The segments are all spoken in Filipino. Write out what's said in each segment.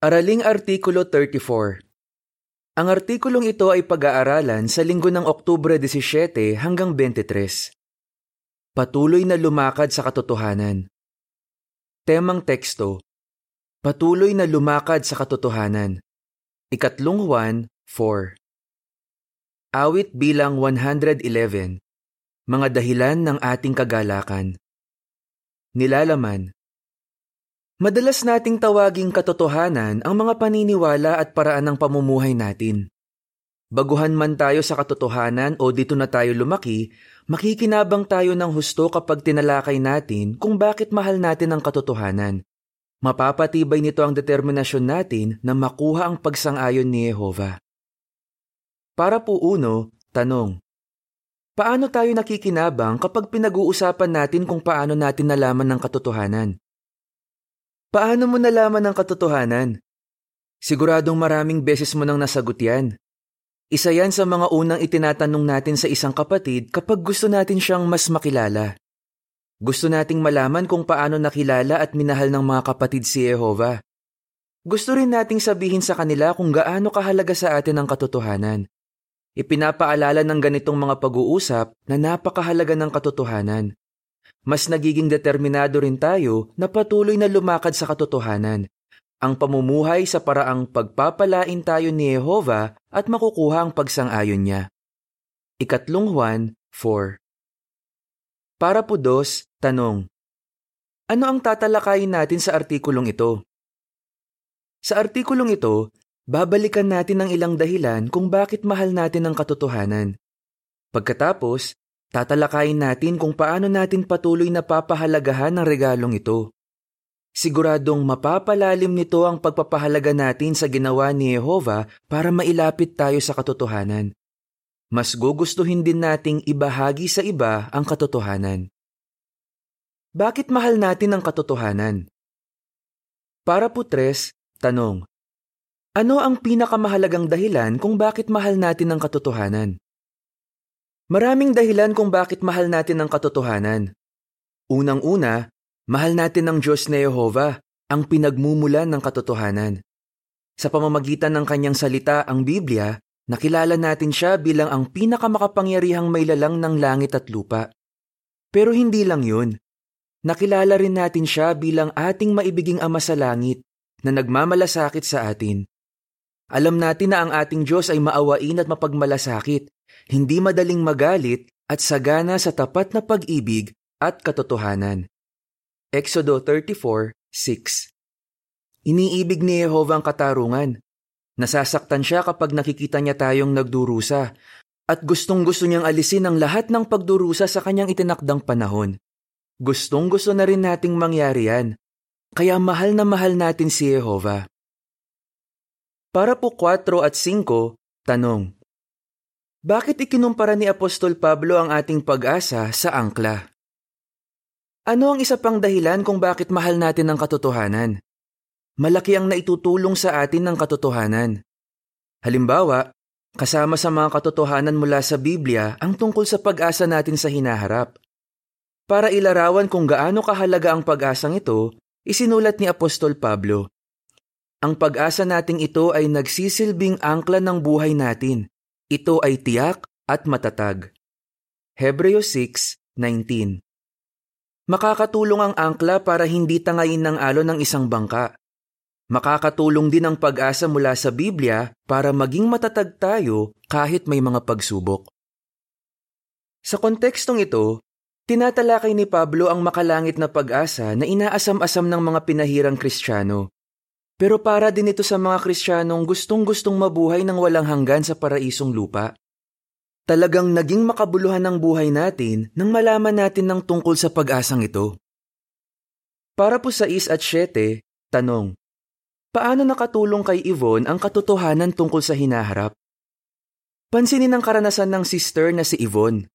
Araling Artikulo 34 Ang artikulong ito ay pag-aaralan sa linggo ng Oktubre 17 hanggang 23. Patuloy na lumakad sa katotohanan. Temang teksto Patuloy na lumakad sa katotohanan. Ikatlong Juan 4 Awit bilang 111 Mga dahilan ng ating kagalakan Nilalaman Madalas nating tawaging katotohanan ang mga paniniwala at paraan ng pamumuhay natin. Baguhan man tayo sa katotohanan o dito na tayo lumaki, makikinabang tayo ng husto kapag tinalakay natin kung bakit mahal natin ang katotohanan. Mapapatibay nito ang determinasyon natin na makuha ang pagsang-ayon ni Jehova. Para po uno, tanong. Paano tayo nakikinabang kapag pinag-uusapan natin kung paano natin nalaman ng katotohanan? Paano mo nalaman ang katotohanan? Siguradong maraming beses mo nang nasagot yan. Isa yan sa mga unang itinatanong natin sa isang kapatid kapag gusto natin siyang mas makilala. Gusto nating malaman kung paano nakilala at minahal ng mga kapatid si Jehova. Gusto rin nating sabihin sa kanila kung gaano kahalaga sa atin ang katotohanan. Ipinapaalala ng ganitong mga pag-uusap na napakahalaga ng katotohanan mas nagiging determinado rin tayo na patuloy na lumakad sa katotohanan. Ang pamumuhay sa paraang pagpapalain tayo ni Jehova at makukuha ang pagsang-ayon niya. Ikatlong Juan 4 Para po dos, tanong. Ano ang tatalakayin natin sa artikulong ito? Sa artikulong ito, babalikan natin ang ilang dahilan kung bakit mahal natin ang katotohanan. Pagkatapos, Tatalakayin natin kung paano natin patuloy na papahalagahan ang regalong ito. Siguradong mapapalalim nito ang pagpapahalaga natin sa ginawa ni Jehova para mailapit tayo sa katotohanan. Mas gugustuhin din nating ibahagi sa iba ang katotohanan. Bakit mahal natin ang katotohanan? Para putres, tanong. Ano ang pinakamahalagang dahilan kung bakit mahal natin ang katotohanan? Maraming dahilan kung bakit mahal natin ang katotohanan. Unang-una, mahal natin ang Diyos na Yehova, ang pinagmumulan ng katotohanan. Sa pamamagitan ng kanyang salita, ang Biblia, nakilala natin siya bilang ang pinakamakapangyarihang mailalang ng langit at lupa. Pero hindi lang yun. Nakilala rin natin siya bilang ating maibiging ama sa langit na nagmamalasakit sa atin. Alam natin na ang ating Diyos ay maawain at mapagmalasakit hindi madaling magalit at sagana sa tapat na pag-ibig at katotohanan. Exodo 34:6 Iniibig ni Jehova ang katarungan. Nasasaktan siya kapag nakikita niya tayong nagdurusa at gustong-gusto niyang alisin ang lahat ng pagdurusa sa kanyang itinakdang panahon. Gustong-gusto na rin nating mangyari yan. Kaya mahal na mahal natin si Jehova. Para po 4 at 5, tanong. Bakit ikinumpara ni Apostol Pablo ang ating pag-asa sa angkla? Ano ang isa pang dahilan kung bakit mahal natin ang katotohanan? Malaki ang naitutulong sa atin ng katotohanan. Halimbawa, kasama sa mga katotohanan mula sa Biblia ang tungkol sa pag-asa natin sa hinaharap. Para ilarawan kung gaano kahalaga ang pag-asang ito, isinulat ni Apostol Pablo. Ang pag-asa nating ito ay nagsisilbing angkla ng buhay natin ito ay tiyak at matatag. Hebreo 6:19 Makakatulong ang angkla para hindi tangayin ng alon ng isang bangka. Makakatulong din ang pag-asa mula sa Biblia para maging matatag tayo kahit may mga pagsubok. Sa kontekstong ito, tinatalakay ni Pablo ang makalangit na pag-asa na inaasam-asam ng mga pinahirang Kristiyano pero para din ito sa mga Kristiyanong gustong-gustong mabuhay ng walang hanggan sa paraisong lupa. Talagang naging makabuluhan ang buhay natin nang malaman natin ng tungkol sa pag-asang ito. Para po sa is at 7, tanong, paano nakatulong kay Yvonne ang katotohanan tungkol sa hinaharap? Pansinin ang karanasan ng sister na si Yvonne.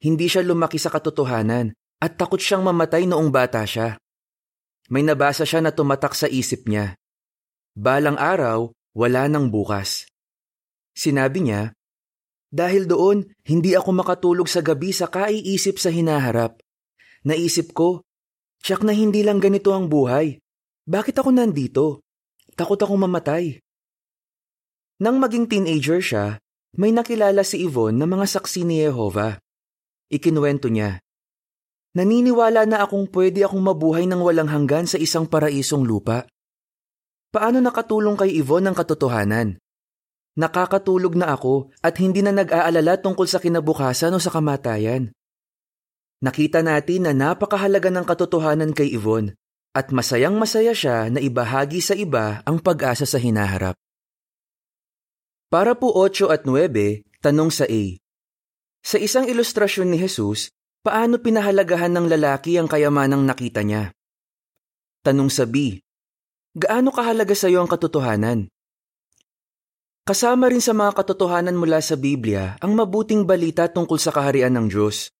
Hindi siya lumaki sa katotohanan at takot siyang mamatay noong bata siya. May nabasa siya na tumatak sa isip niya. Balang araw, wala nang bukas. Sinabi niya, Dahil doon, hindi ako makatulog sa gabi sa kaiisip sa hinaharap. Naisip ko, Tiyak na hindi lang ganito ang buhay. Bakit ako nandito? takot akong mamatay. Nang maging teenager siya, may nakilala si Yvonne na mga saksi ni Jehovah. Ikinuwento niya, Naniniwala na akong pwede akong mabuhay ng walang hanggan sa isang paraisong lupa. Paano nakatulong kay Yvonne ang katotohanan? Nakakatulog na ako at hindi na nag-aalala tungkol sa kinabukasan o sa kamatayan. Nakita natin na napakahalaga ng katotohanan kay Yvonne at masayang masaya siya na ibahagi sa iba ang pag-asa sa hinaharap. Para po 8 at 9, tanong sa A. Sa isang ilustrasyon ni Jesus, paano pinahalagahan ng lalaki ang kayamanang nakita niya? Tanong sa B. Gaano kahalaga sa iyo ang katotohanan? Kasama rin sa mga katotohanan mula sa Biblia ang mabuting balita tungkol sa kaharian ng Diyos.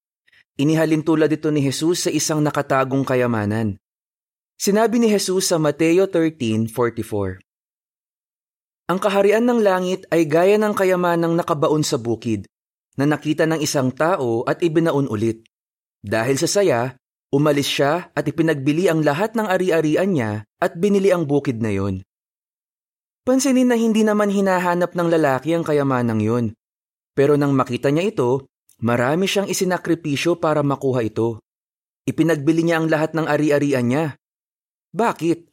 Inihalin tulad ito ni Jesus sa isang nakatagong kayamanan. Sinabi ni Jesus sa Mateo 13:44. Ang kaharian ng langit ay gaya ng kayamanang nakabaon sa bukid, na nakita ng isang tao at ibinaon ulit. Dahil sa saya, umalis siya at ipinagbili ang lahat ng ari-arian niya at binili ang bukid na yon. Pansinin na hindi naman hinahanap ng lalaki ang kayamanang yun. Pero nang makita niya ito, marami siyang isinakripisyo para makuha ito. Ipinagbili niya ang lahat ng ari-arian niya. Bakit?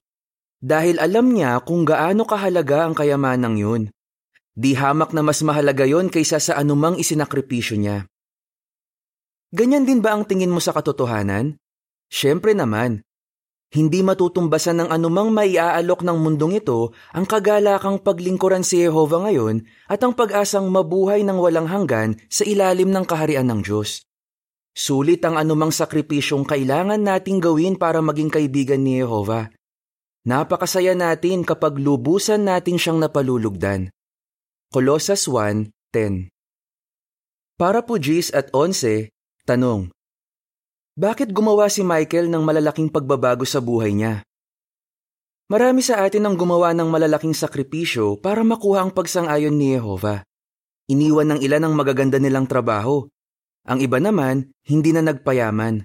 Dahil alam niya kung gaano kahalaga ang kayamanang yun. Di hamak na mas mahalaga yon kaysa sa anumang isinakripisyo niya. Ganyan din ba ang tingin mo sa katotohanan? Siyempre naman, hindi matutumbasan ng anumang maiaalok ng mundong ito ang kagalakang paglingkuran si Jehova ngayon at ang pag-asang mabuhay ng walang hanggan sa ilalim ng kaharian ng Diyos. Sulit ang anumang sakripisyong kailangan nating gawin para maging kaibigan ni Jehova. Napakasaya natin kapag lubusan natin siyang napalulugdan. Kolosas 1.10 Para po Gis at 11, tanong, bakit gumawa si Michael ng malalaking pagbabago sa buhay niya? Marami sa atin ang gumawa ng malalaking sakripisyo para makuha ang pagsang-ayon ni Jehova. Iniwan ng ilan ang magaganda nilang trabaho. Ang iba naman, hindi na nagpayaman.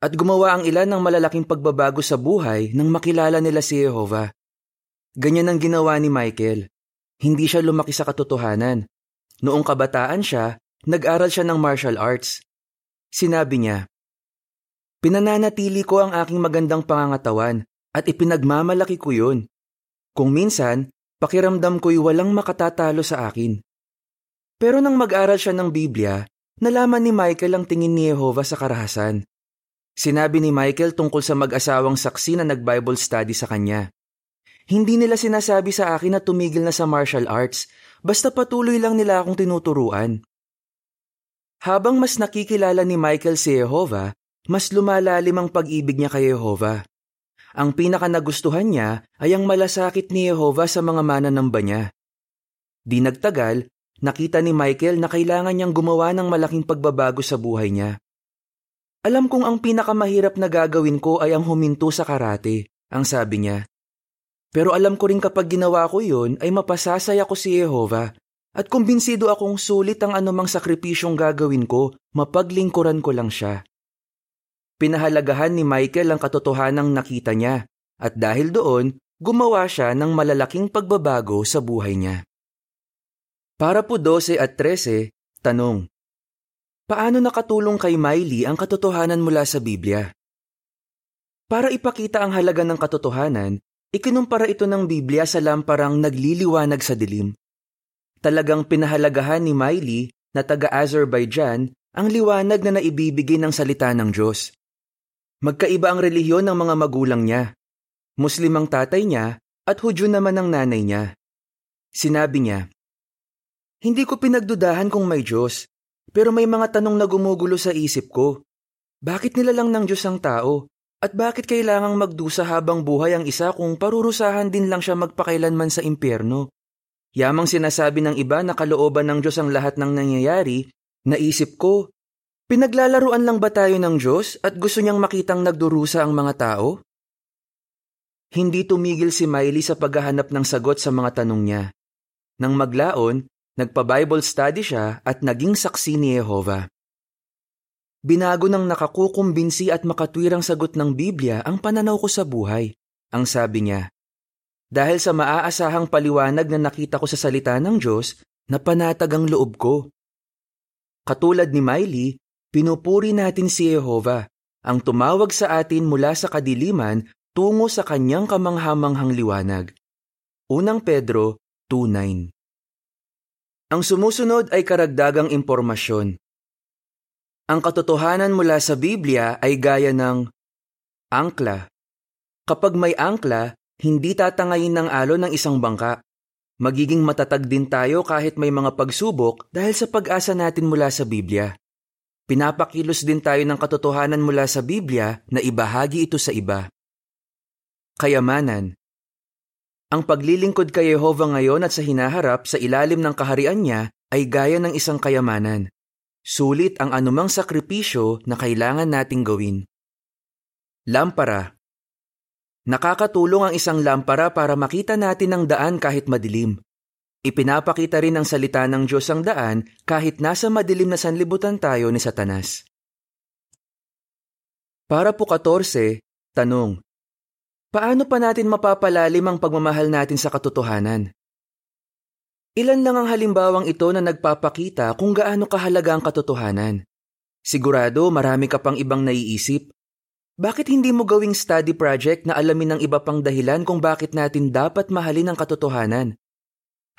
At gumawa ang ilan ng malalaking pagbabago sa buhay nang makilala nila si Jehova. Ganyan ang ginawa ni Michael. Hindi siya lumaki sa katotohanan. Noong kabataan siya, nag-aral siya ng martial arts. Sinabi niya, Pinananatili ko ang aking magandang pangangatawan at ipinagmamalaki ko yun. Kung minsan, pakiramdam ko'y walang makatatalo sa akin. Pero nang mag-aral siya ng Biblia, nalaman ni Michael ang tingin ni Jehovah sa karahasan. Sinabi ni Michael tungkol sa mag-asawang saksi na nag-Bible study sa kanya. Hindi nila sinasabi sa akin na tumigil na sa martial arts, basta patuloy lang nila akong tinuturuan. Habang mas nakikilala ni Michael si Jehovah, mas lumalalim ang pag-ibig niya kay Jehova. Ang pinaka nagustuhan niya ay ang malasakit ni Jehova sa mga mananamba niya. Di nagtagal, nakita ni Michael na kailangan niyang gumawa ng malaking pagbabago sa buhay niya. Alam kong ang pinakamahirap na gagawin ko ay ang huminto sa karate, ang sabi niya. Pero alam ko rin kapag ginawa ko yun ay mapasasaya ko si Jehova at kumbinsido akong sulit ang anumang sakripisyong gagawin ko, mapaglingkuran ko lang siya. Pinahalagahan ni Michael ang katotohanang nakita niya at dahil doon, gumawa siya ng malalaking pagbabago sa buhay niya. Para po 12 at 13, tanong. Paano nakatulong kay Miley ang katotohanan mula sa Biblia? Para ipakita ang halaga ng katotohanan, ikinumpara ito ng Biblia sa lamparang nagliliwanag sa dilim. Talagang pinahalagahan ni Miley na taga-Azerbaijan ang liwanag na naibibigay ng salita ng Diyos. Magkaiba ang relihiyon ng mga magulang niya. Muslim ang tatay niya at Hudyo naman ang nanay niya. Sinabi niya, Hindi ko pinagdudahan kung may Diyos, pero may mga tanong na gumugulo sa isip ko. Bakit nilalang ng Diyos ang tao? At bakit kailangang magdusa habang buhay ang isa kung parurusahan din lang siya magpakailanman sa impyerno? Yamang sinasabi ng iba na kalooban ng Diyos ang lahat ng nangyayari, naisip ko, Pinaglalaruan lang ba tayo ng Diyos at gusto niyang makitang nagdurusa ang mga tao? Hindi tumigil si Miley sa paghahanap ng sagot sa mga tanong niya. Nang maglaon, nagpa-Bible study siya at naging saksi ni Jehova. Binago ng nakakukumbinsi at makatwirang sagot ng Biblia ang pananaw ko sa buhay. Ang sabi niya, dahil sa maaasahang paliwanag na nakita ko sa salita ng Diyos na panatag ang loob ko. Katulad ni Miley, pinupuri natin si Jehova, ang tumawag sa atin mula sa kadiliman tungo sa kanyang kamanghamanghang liwanag. Unang Pedro 2.9 Ang sumusunod ay karagdagang impormasyon. Ang katotohanan mula sa Biblia ay gaya ng angkla. Kapag may angkla, hindi tatangayin ng alon ng isang bangka. Magiging matatag din tayo kahit may mga pagsubok dahil sa pag-asa natin mula sa Biblia. Pinapakilos din tayo ng katotohanan mula sa Biblia na ibahagi ito sa iba. Kayamanan Ang paglilingkod kay Yehova ngayon at sa hinaharap sa ilalim ng kaharian niya ay gaya ng isang kayamanan. Sulit ang anumang sakripisyo na kailangan nating gawin. Lampara Nakakatulong ang isang lampara para makita natin ang daan kahit madilim. Ipinapakita rin ng salita ng Diyos ang daan kahit nasa madilim na sanlibutan tayo ni Satanas. Para po 14, tanong. Paano pa natin mapapalalim ang pagmamahal natin sa katotohanan? Ilan lang ang halimbawang ito na nagpapakita kung gaano kahalaga ang katotohanan. Sigurado marami ka pang ibang naiisip bakit hindi mo gawing study project na alamin ng iba pang dahilan kung bakit natin dapat mahalin ang katotohanan?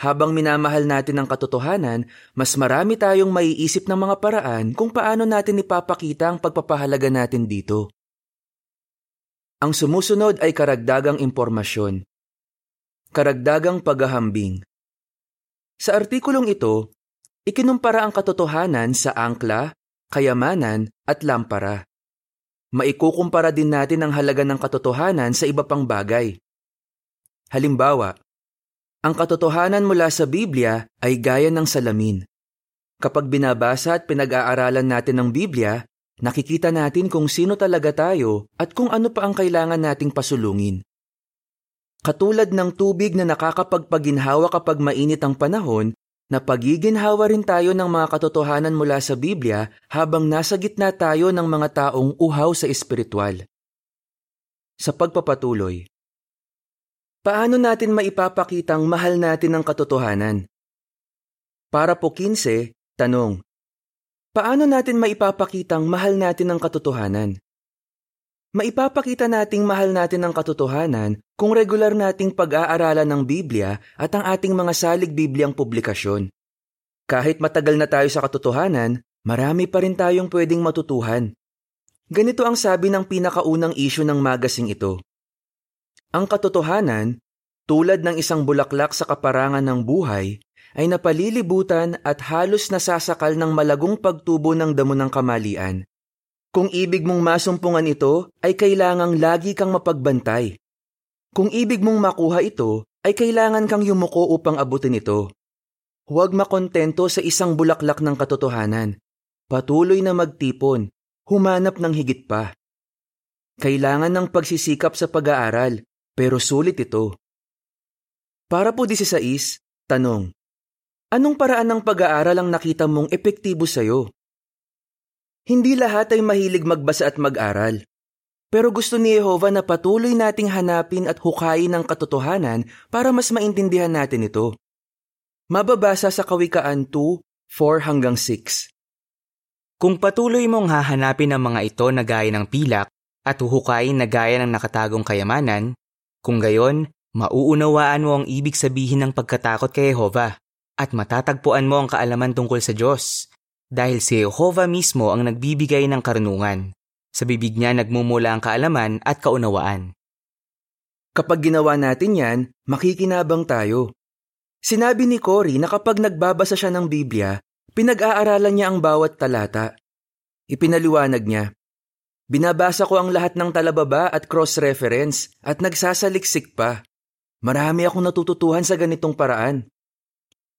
Habang minamahal natin ang katotohanan, mas marami tayong maiisip ng mga paraan kung paano natin ipapakita ang pagpapahalaga natin dito. Ang sumusunod ay karagdagang impormasyon. Karagdagang paghahambing. Sa artikulong ito, ikinumpara ang katotohanan sa angkla, kayamanan at lampara maikukumpara din natin ang halaga ng katotohanan sa iba pang bagay. Halimbawa, ang katotohanan mula sa Biblia ay gaya ng salamin. Kapag binabasa at pinag-aaralan natin ng Biblia, nakikita natin kung sino talaga tayo at kung ano pa ang kailangan nating pasulungin. Katulad ng tubig na nakakapagpaginhawa kapag mainit ang panahon, na pagiginhawa rin tayo ng mga katotohanan mula sa Biblia habang nasa gitna tayo ng mga taong uhaw sa espiritual. Sa pagpapatuloy, paano natin maipapakitang mahal natin ang katotohanan? Para po 15, tanong, paano natin maipapakitang mahal natin ang katotohanan? Maipapakita nating mahal natin ang katotohanan kung regular nating pag-aaralan ng Biblia at ang ating mga salig Bibliang publikasyon. Kahit matagal na tayo sa katotohanan, marami pa rin tayong pwedeng matutuhan. Ganito ang sabi ng pinakaunang isyu ng magasing ito. Ang katotohanan, tulad ng isang bulaklak sa kaparangan ng buhay, ay napalilibutan at halos nasasakal ng malagong pagtubo ng damo ng kamalian kung ibig mong masumpungan ito, ay kailangang lagi kang mapagbantay. Kung ibig mong makuha ito, ay kailangan kang yumuko upang abutin ito. Huwag makontento sa isang bulaklak ng katotohanan. Patuloy na magtipon, humanap ng higit pa. Kailangan ng pagsisikap sa pag-aaral, pero sulit ito. Para po 16, tanong. Anong paraan ng pag-aaral ang nakita mong epektibo sa'yo? Hindi lahat ay mahilig magbasa at mag-aral. Pero gusto ni Jehova na patuloy nating hanapin at hukayin ang katotohanan para mas maintindihan natin ito. Mababasa sa Kawikaan 2, 4 hanggang 6. Kung patuloy mong hahanapin ang mga ito na gaya ng pilak at huhukayin na gaya ng nakatagong kayamanan, kung gayon, mauunawaan mo ang ibig sabihin ng pagkatakot kay Jehova at matatagpuan mo ang kaalaman tungkol sa Diyos dahil si Jehovah mismo ang nagbibigay ng karunungan. Sa bibig niya nagmumula ang kaalaman at kaunawaan. Kapag ginawa natin yan, makikinabang tayo. Sinabi ni Cory na kapag nagbabasa siya ng Biblia, pinag-aaralan niya ang bawat talata. Ipinaliwanag niya, Binabasa ko ang lahat ng talababa at cross-reference at nagsasaliksik pa. Marami akong natututuhan sa ganitong paraan.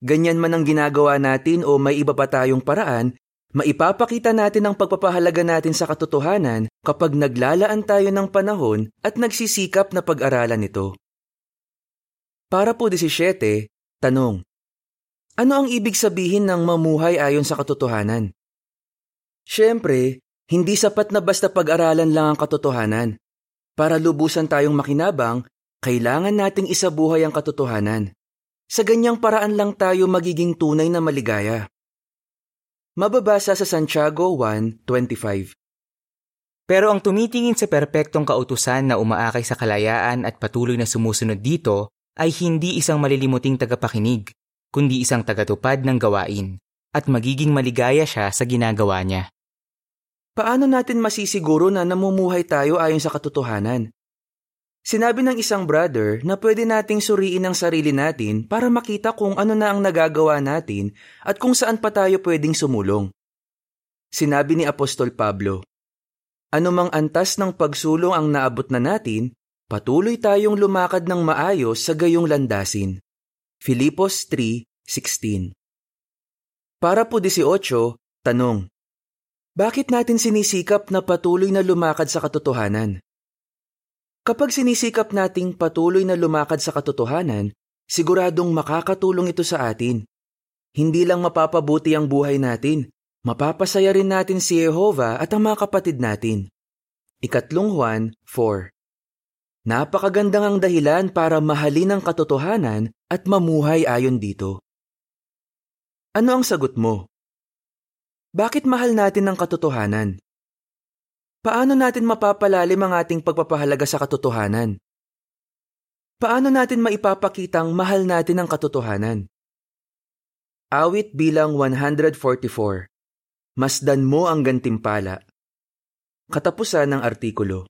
Ganyan man ang ginagawa natin o may iba pa tayong paraan, maipapakita natin ang pagpapahalaga natin sa katotohanan kapag naglalaan tayo ng panahon at nagsisikap na pag-aralan ito. Para po 17, tanong. Ano ang ibig sabihin ng mamuhay ayon sa katotohanan? Siyempre, hindi sapat na basta pag-aralan lang ang katotohanan. Para lubusan tayong makinabang, Kailangan nating isabuhay ang katotohanan. Sa ganyang paraan lang tayo magiging tunay na maligaya. Mababasa sa Santiago 1.25 Pero ang tumitingin sa perpektong kautusan na umaakay sa kalayaan at patuloy na sumusunod dito ay hindi isang malilimuting tagapakinig, kundi isang tagatupad ng gawain at magiging maligaya siya sa ginagawa niya. Paano natin masisiguro na namumuhay tayo ayon sa katotohanan? Sinabi ng isang brother na pwede nating suriin ang sarili natin para makita kung ano na ang nagagawa natin at kung saan pa tayo pwedeng sumulong. Sinabi ni Apostol Pablo, Anumang antas ng pagsulong ang naabot na natin, patuloy tayong lumakad ng maayos sa gayong landasin. Filipos 3.16 Para po 18, tanong, Bakit natin sinisikap na patuloy na lumakad sa katotohanan? Kapag sinisikap nating patuloy na lumakad sa katotohanan, siguradong makakatulong ito sa atin. Hindi lang mapapabuti ang buhay natin, mapapasaya rin natin si Jehovah at ang mga kapatid natin. Ikatlong Juan 4 Napakagandang ang dahilan para mahalin ang katotohanan at mamuhay ayon dito. Ano ang sagot mo? Bakit mahal natin ang katotohanan? Paano natin mapapalalim ang ating pagpapahalaga sa katotohanan? Paano natin maipapakitang mahal natin ang katotohanan? Awit bilang 144 Masdan mo ang gantimpala. Katapusan ng artikulo.